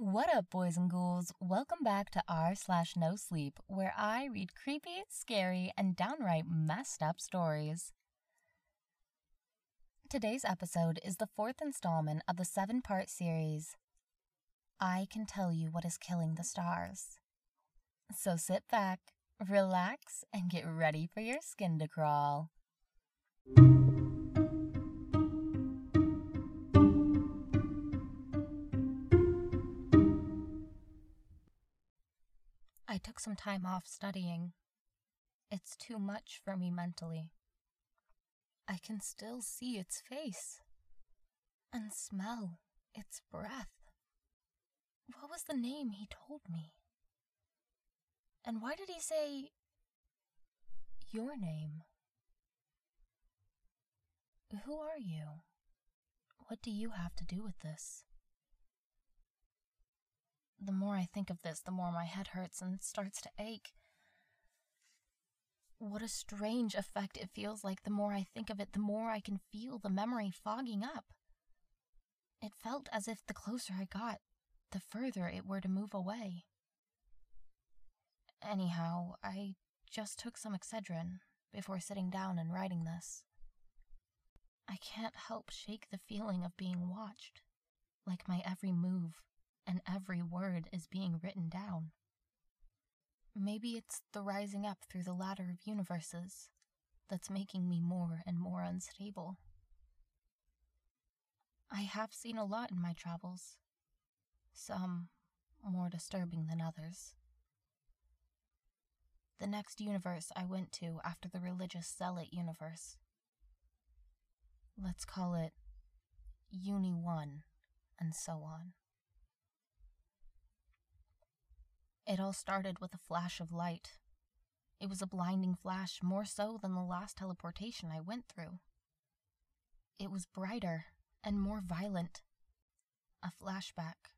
What up, boys and ghouls? Welcome back to r slash no sleep, where I read creepy, scary, and downright messed up stories. Today's episode is the fourth installment of the seven part series, I Can Tell You What Is Killing the Stars. So sit back, relax, and get ready for your skin to crawl. Some time off studying. It's too much for me mentally. I can still see its face and smell its breath. What was the name he told me? And why did he say your name? Who are you? What do you have to do with this? The more I think of this, the more my head hurts and starts to ache. What a strange effect it feels like. The more I think of it, the more I can feel the memory fogging up. It felt as if the closer I got, the further it were to move away. Anyhow, I just took some Excedrin before sitting down and writing this. I can't help shake the feeling of being watched, like my every move and every word is being written down. Maybe it's the rising up through the ladder of universes that's making me more and more unstable. I have seen a lot in my travels, some more disturbing than others. The next universe I went to after the religious zealot universe. Let's call it Uni 1, and so on. It all started with a flash of light. It was a blinding flash, more so than the last teleportation I went through. It was brighter and more violent. A flashback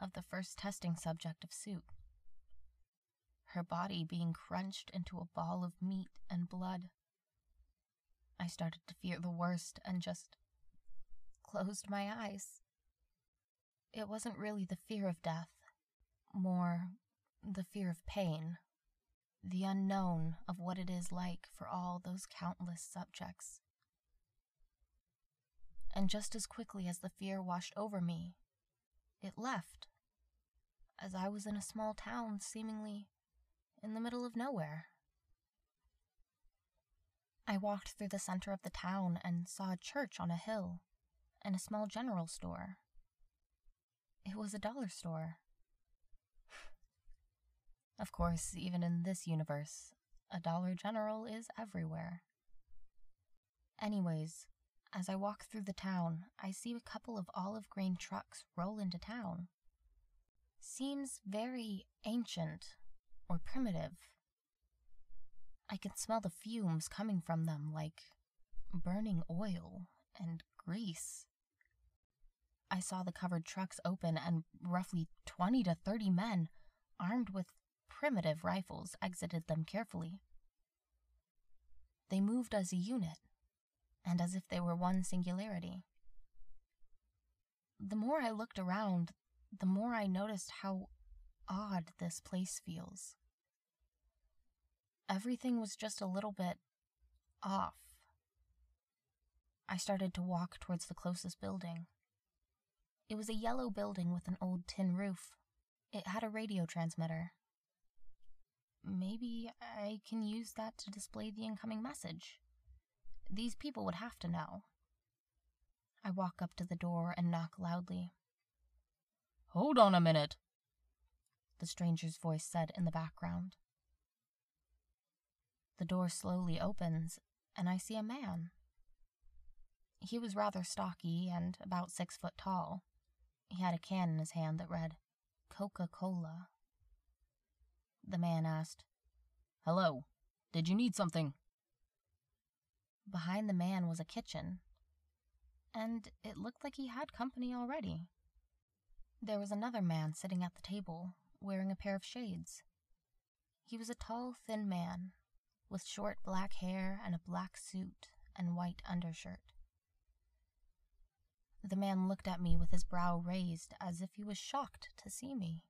of the first testing subject of Suit. Her body being crunched into a ball of meat and blood. I started to fear the worst and just closed my eyes. It wasn't really the fear of death, more the fear of pain, the unknown of what it is like for all those countless subjects. And just as quickly as the fear washed over me, it left, as I was in a small town seemingly in the middle of nowhere. I walked through the center of the town and saw a church on a hill and a small general store. It was a dollar store. Of course, even in this universe, a Dollar General is everywhere. Anyways, as I walk through the town, I see a couple of olive green trucks roll into town. Seems very ancient or primitive. I can smell the fumes coming from them like burning oil and grease. I saw the covered trucks open and roughly 20 to 30 men, armed with primitive rifles exited them carefully. They moved as a unit, and as if they were one singularity. The more I looked around, the more I noticed how odd this place feels. Everything was just a little bit off. I started to walk towards the closest building. It was a yellow building with an old tin roof. It had a radio transmitter, Maybe I can use that to display the incoming message. These people would have to know. I walk up to the door and knock loudly. Hold on a minute, the stranger's voice said in the background. The door slowly opens, and I see a man. He was rather stocky and about six foot tall. He had a can in his hand that read Coca Cola the man asked. Hello. Did you need something? Behind the man was a kitchen, and it looked like he had company already. There was another man sitting at the table, wearing a pair of shades. He was a tall, thin man, with short black hair and a black suit and white undershirt. The man looked at me with his brow raised as if he was shocked to see me.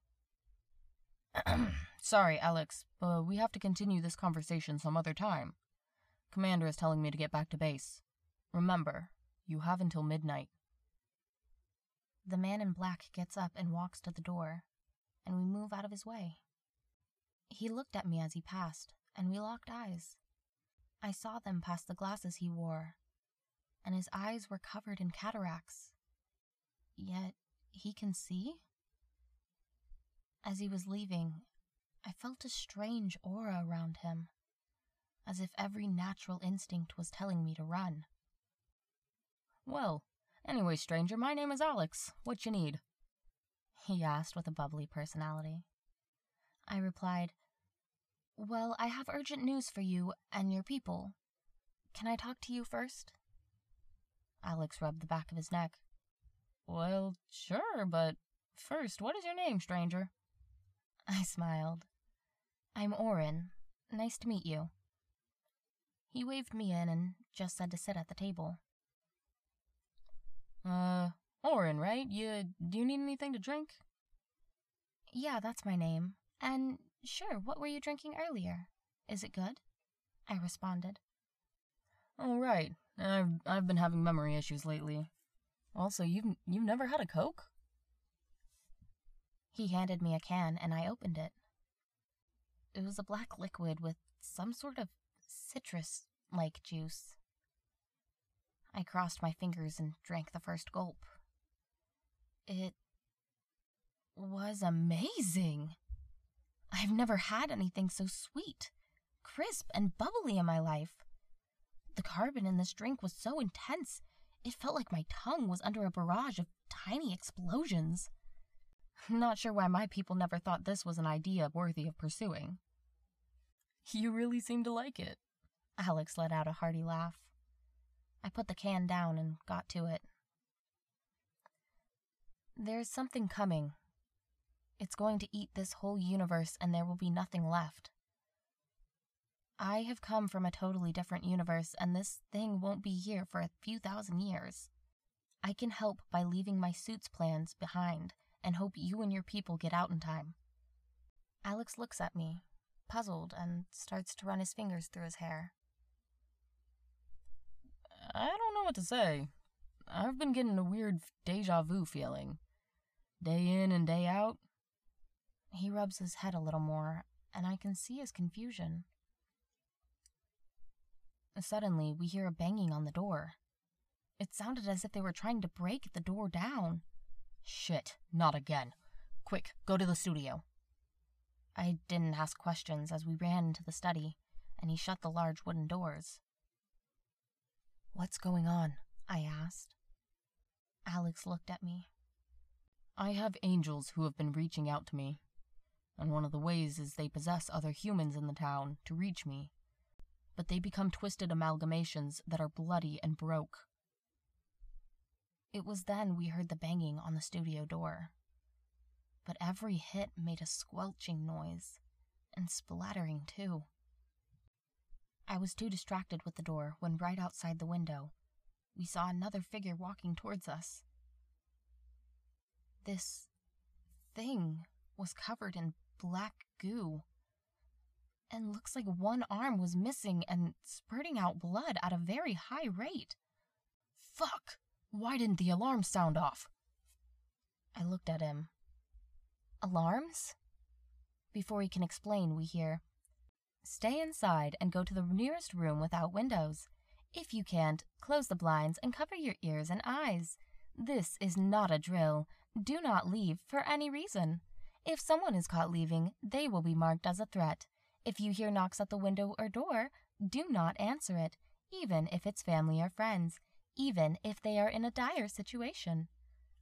Sorry, Alex, but we have to continue this conversation some other time. Commander is telling me to get back to base. Remember, you have until midnight. The man in black gets up and walks to the door, and we move out of his way. He looked at me as he passed, and we locked eyes. I saw them past the glasses he wore, and his eyes were covered in cataracts. Yet he can see? As he was leaving, I felt a strange aura around him, as if every natural instinct was telling me to run. Well, anyway, stranger, my name is Alex. What you need? He asked with a bubbly personality. I replied, Well, I have urgent news for you and your people. Can I talk to you first? Alex rubbed the back of his neck. Well, sure, but first, what is your name, stranger? I smiled. I'm Orin. Nice to meet you. He waved me in and just said to sit at the table. Uh, Orin, right? You do you need anything to drink? Yeah, that's my name. And sure, what were you drinking earlier? Is it good? I responded. Oh right. I've I've been having memory issues lately. Also, you've you've never had a Coke? He handed me a can and I opened it. It was a black liquid with some sort of citrus like juice. I crossed my fingers and drank the first gulp. It was amazing. I've never had anything so sweet, crisp, and bubbly in my life. The carbon in this drink was so intense, it felt like my tongue was under a barrage of tiny explosions. Not sure why my people never thought this was an idea worthy of pursuing. You really seem to like it. Alex let out a hearty laugh. I put the can down and got to it. There's something coming. It's going to eat this whole universe and there will be nothing left. I have come from a totally different universe and this thing won't be here for a few thousand years. I can help by leaving my suit's plans behind and hope you and your people get out in time. Alex looks at me, puzzled, and starts to run his fingers through his hair. I don't know what to say. I've been getting a weird deja vu feeling. Day in and day out. He rubs his head a little more, and I can see his confusion. Suddenly, we hear a banging on the door. It sounded as if they were trying to break the door down. Shit, not again. Quick, go to the studio. I didn't ask questions as we ran into the study, and he shut the large wooden doors. What's going on? I asked. Alex looked at me. I have angels who have been reaching out to me, and one of the ways is they possess other humans in the town to reach me, but they become twisted amalgamations that are bloody and broke. It was then we heard the banging on the studio door. But every hit made a squelching noise, and splattering too. I was too distracted with the door when right outside the window, we saw another figure walking towards us. This thing was covered in black goo and looks like one arm was missing and spurting out blood at a very high rate. Fuck! Why didn't the alarm sound off? I looked at him. Alarms? Before he can explain, we hear, Stay inside and go to the nearest room without windows. If you can't, close the blinds and cover your ears and eyes. This is not a drill. Do not leave for any reason. If someone is caught leaving, they will be marked as a threat. If you hear knocks at the window or door, do not answer it, even if it's family or friends, even if they are in a dire situation.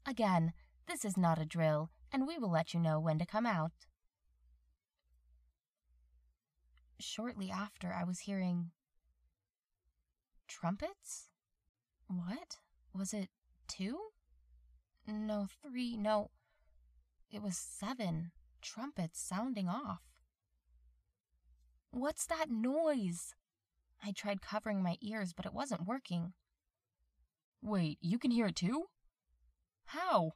Again, this is not a drill, and we will let you know when to come out. Shortly after, I was hearing trumpets? What? Was it two? No, three, no. It was seven trumpets sounding off. What's that noise? I tried covering my ears, but it wasn't working. Wait, you can hear it too? How?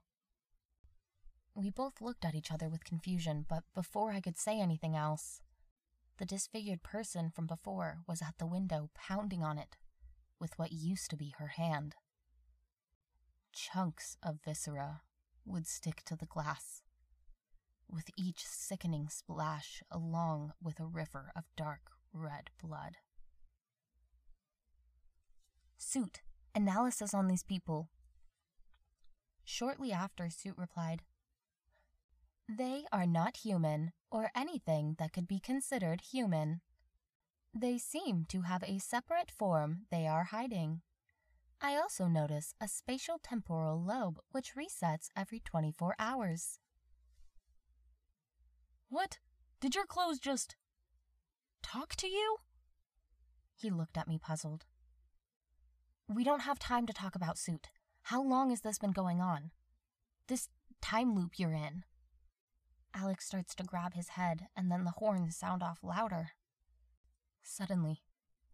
We both looked at each other with confusion, but before I could say anything else, the disfigured person from before was at the window, pounding on it with what used to be her hand. Chunks of viscera would stick to the glass, with each sickening splash along with a river of dark red blood. Suit, analysis on these people. Shortly after, Suit replied, They are not human, or anything that could be considered human. They seem to have a separate form they are hiding. I also notice a spatial temporal lobe which resets every 24 hours. What? Did your clothes just. talk to you? He looked at me puzzled. We don't have time to talk about Suit. How long has this been going on? This time loop you're in. Alex starts to grab his head, and then the horns sound off louder. Suddenly,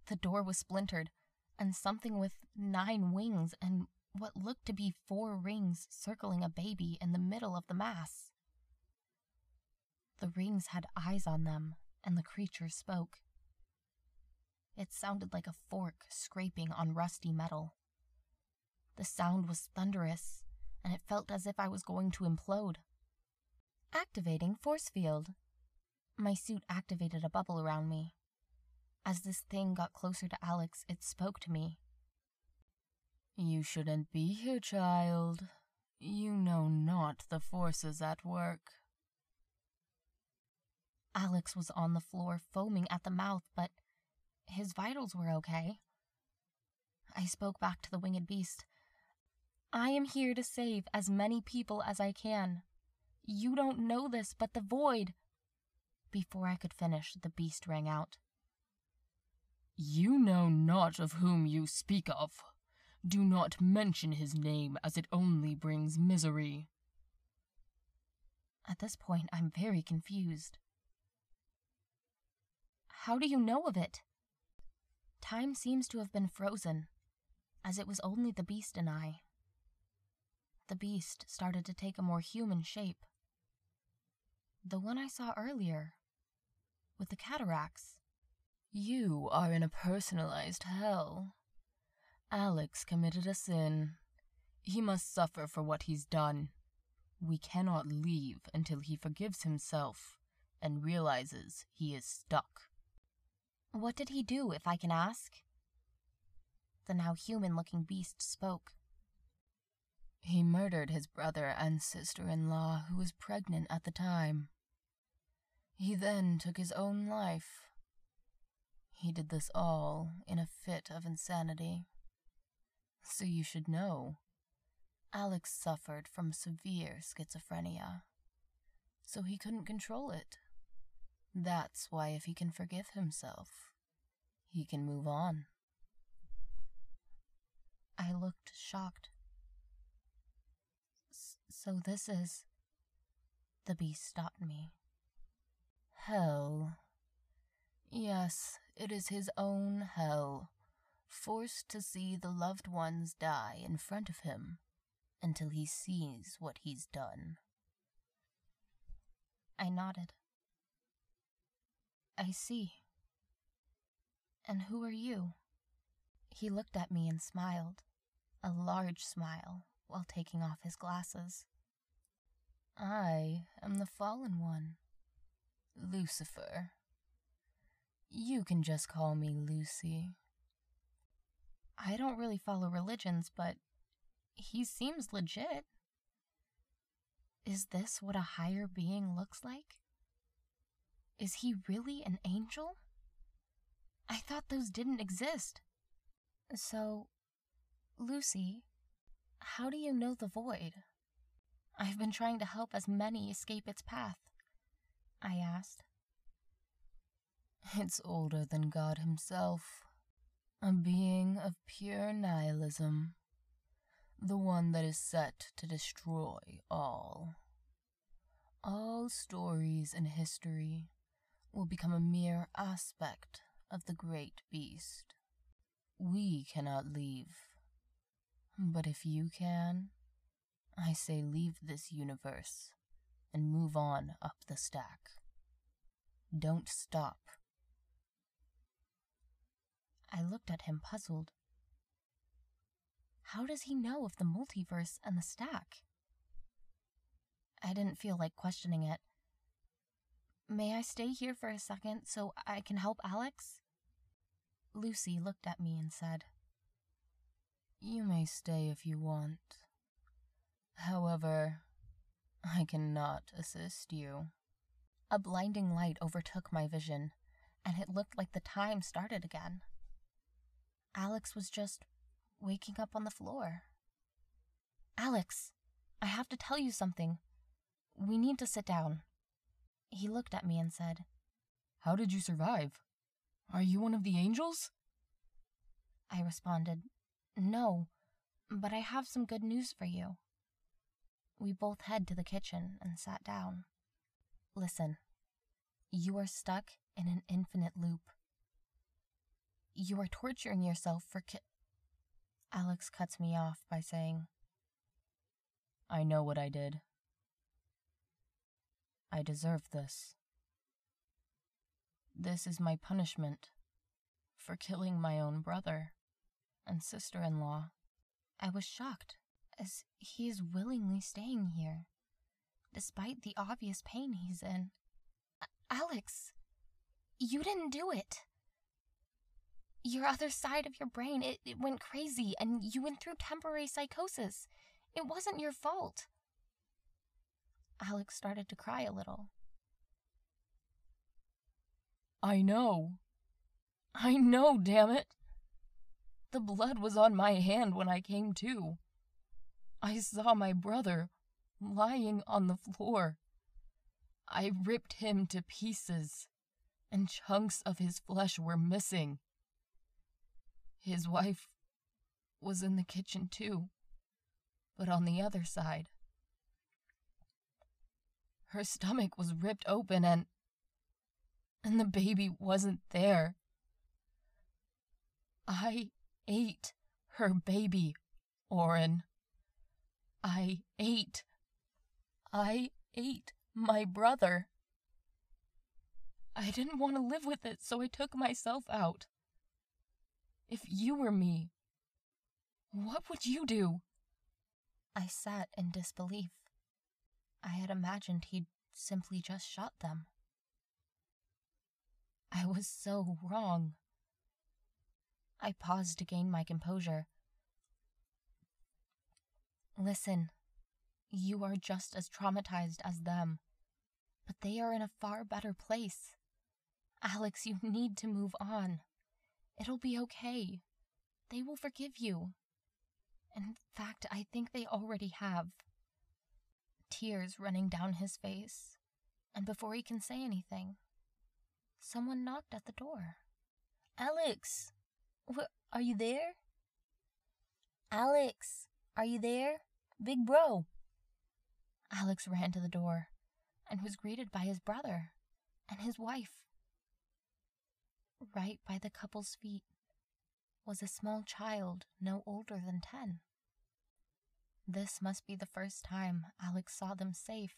the door was splintered, and something with nine wings and what looked to be four rings circling a baby in the middle of the mass. The rings had eyes on them, and the creature spoke. It sounded like a fork scraping on rusty metal. The sound was thunderous, and it felt as if I was going to implode. Activating force field. My suit activated a bubble around me. As this thing got closer to Alex, it spoke to me. You shouldn't be here, child. You know not the forces at work. Alex was on the floor, foaming at the mouth, but his vitals were okay. I spoke back to the winged beast. I am here to save as many people as I can. You don't know this, but the void. Before I could finish, the beast rang out. You know not of whom you speak of. Do not mention his name, as it only brings misery. At this point, I'm very confused. How do you know of it? Time seems to have been frozen, as it was only the beast and I. The beast started to take a more human shape. The one I saw earlier, with the cataracts. You are in a personalized hell. Alex committed a sin. He must suffer for what he's done. We cannot leave until he forgives himself and realizes he is stuck. What did he do, if I can ask? The now human looking beast spoke. He murdered his brother and sister in law, who was pregnant at the time. He then took his own life. He did this all in a fit of insanity. So you should know, Alex suffered from severe schizophrenia, so he couldn't control it. That's why, if he can forgive himself, he can move on. I looked shocked. So this is. The beast stopped me. Hell. Yes, it is his own hell, forced to see the loved ones die in front of him until he sees what he's done. I nodded. I see. And who are you? He looked at me and smiled, a large smile, while taking off his glasses. I am the fallen one, Lucifer. You can just call me Lucy. I don't really follow religions, but he seems legit. Is this what a higher being looks like? Is he really an angel? I thought those didn't exist. So, Lucy, how do you know the void? I've been trying to help as many escape its path. I asked. It's older than God Himself, a being of pure nihilism, the one that is set to destroy all. All stories in history will become a mere aspect of the great beast. We cannot leave. But if you can, I say leave this universe and move on up the stack. Don't stop. I looked at him puzzled. How does he know of the multiverse and the stack? I didn't feel like questioning it. May I stay here for a second so I can help Alex? Lucy looked at me and said, You may stay if you want. However, I cannot assist you. A blinding light overtook my vision, and it looked like the time started again. Alex was just waking up on the floor. Alex, I have to tell you something. We need to sit down. He looked at me and said, How did you survive? Are you one of the angels? I responded, No, but I have some good news for you. We both head to the kitchen and sat down. Listen, you are stuck in an infinite loop. You are torturing yourself for ki- Alex cuts me off by saying, I know what I did. I deserve this. This is my punishment for killing my own brother and sister in law. I was shocked, as he is willingly staying here, despite the obvious pain he's in. Alex, you didn't do it. Your other side of your brain, it, it went crazy and you went through temporary psychosis. It wasn't your fault. Alex started to cry a little. I know. I know, damn it. The blood was on my hand when I came to. I saw my brother lying on the floor. I ripped him to pieces, and chunks of his flesh were missing. His wife was in the kitchen too, but on the other side. Her stomach was ripped open and. and the baby wasn't there. I ate her baby, Orin. I ate. I ate my brother. I didn't want to live with it, so I took myself out. If you were me, what would you do? I sat in disbelief. I had imagined he'd simply just shot them. I was so wrong. I paused to gain my composure. Listen, you are just as traumatized as them, but they are in a far better place. Alex, you need to move on. It'll be okay. They will forgive you. In fact, I think they already have. Tears running down his face, and before he can say anything, someone knocked at the door. Alex! Are you there? Alex! Are you there? Big bro! Alex ran to the door and was greeted by his brother and his wife. Right by the couple's feet was a small child no older than ten. This must be the first time Alex saw them safe,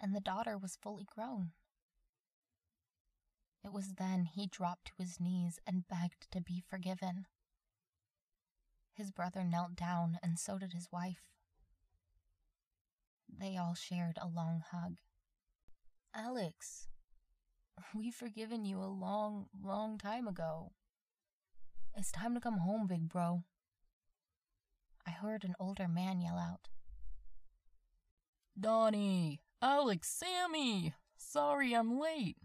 and the daughter was fully grown. It was then he dropped to his knees and begged to be forgiven. His brother knelt down, and so did his wife. They all shared a long hug. Alex, we've forgiven you a long, long time ago. It's time to come home, big bro. I heard an older man yell out. Donnie, Alex, Sammy! Sorry I'm late.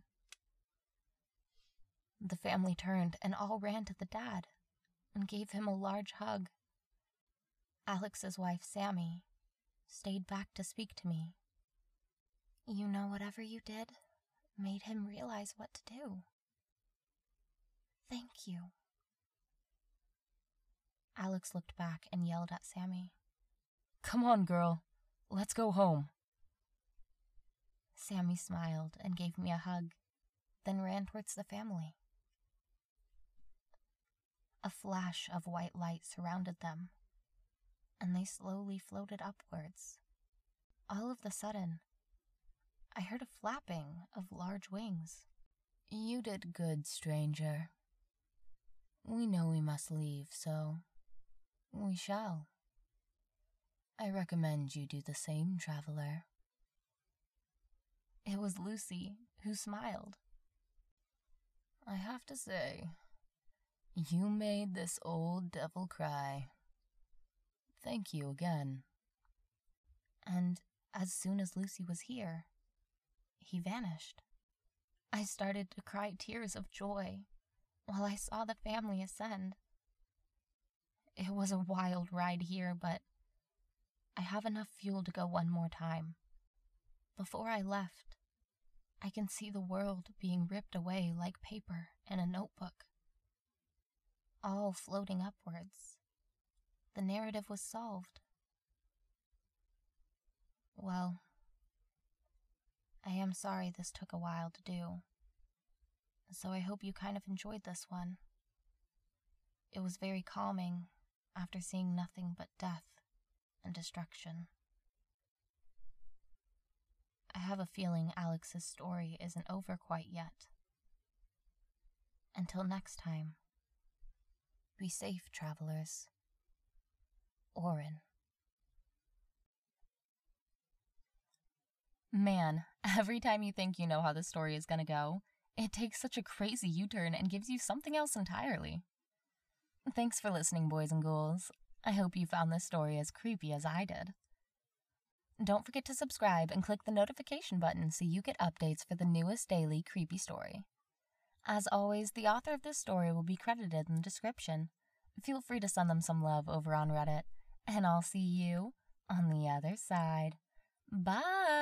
The family turned and all ran to the dad and gave him a large hug. Alex's wife, Sammy, stayed back to speak to me. You know, whatever you did made him realize what to do. Thank you. Alex looked back and yelled at Sammy. Come on, girl. Let's go home. Sammy smiled and gave me a hug, then ran towards the family. A flash of white light surrounded them, and they slowly floated upwards. All of the sudden, I heard a flapping of large wings. You did good, stranger. We know we must leave, so we shall. I recommend you do the same, traveler. It was Lucy who smiled. I have to say, you made this old devil cry. Thank you again. And as soon as Lucy was here, he vanished. I started to cry tears of joy while I saw the family ascend. It was a wild ride here, but I have enough fuel to go one more time. Before I left, I can see the world being ripped away like paper in a notebook, all floating upwards. The narrative was solved. Well, I am sorry this took a while to do, so I hope you kind of enjoyed this one. It was very calming after seeing nothing but death and destruction. I have a feeling Alex's story isn't over quite yet. Until next time, be safe, travelers. Orin. Man, every time you think you know how the story is gonna go, it takes such a crazy U turn and gives you something else entirely. Thanks for listening, boys and ghouls. I hope you found this story as creepy as I did. Don't forget to subscribe and click the notification button so you get updates for the newest daily creepy story. As always, the author of this story will be credited in the description. Feel free to send them some love over on Reddit, and I'll see you on the other side. Bye!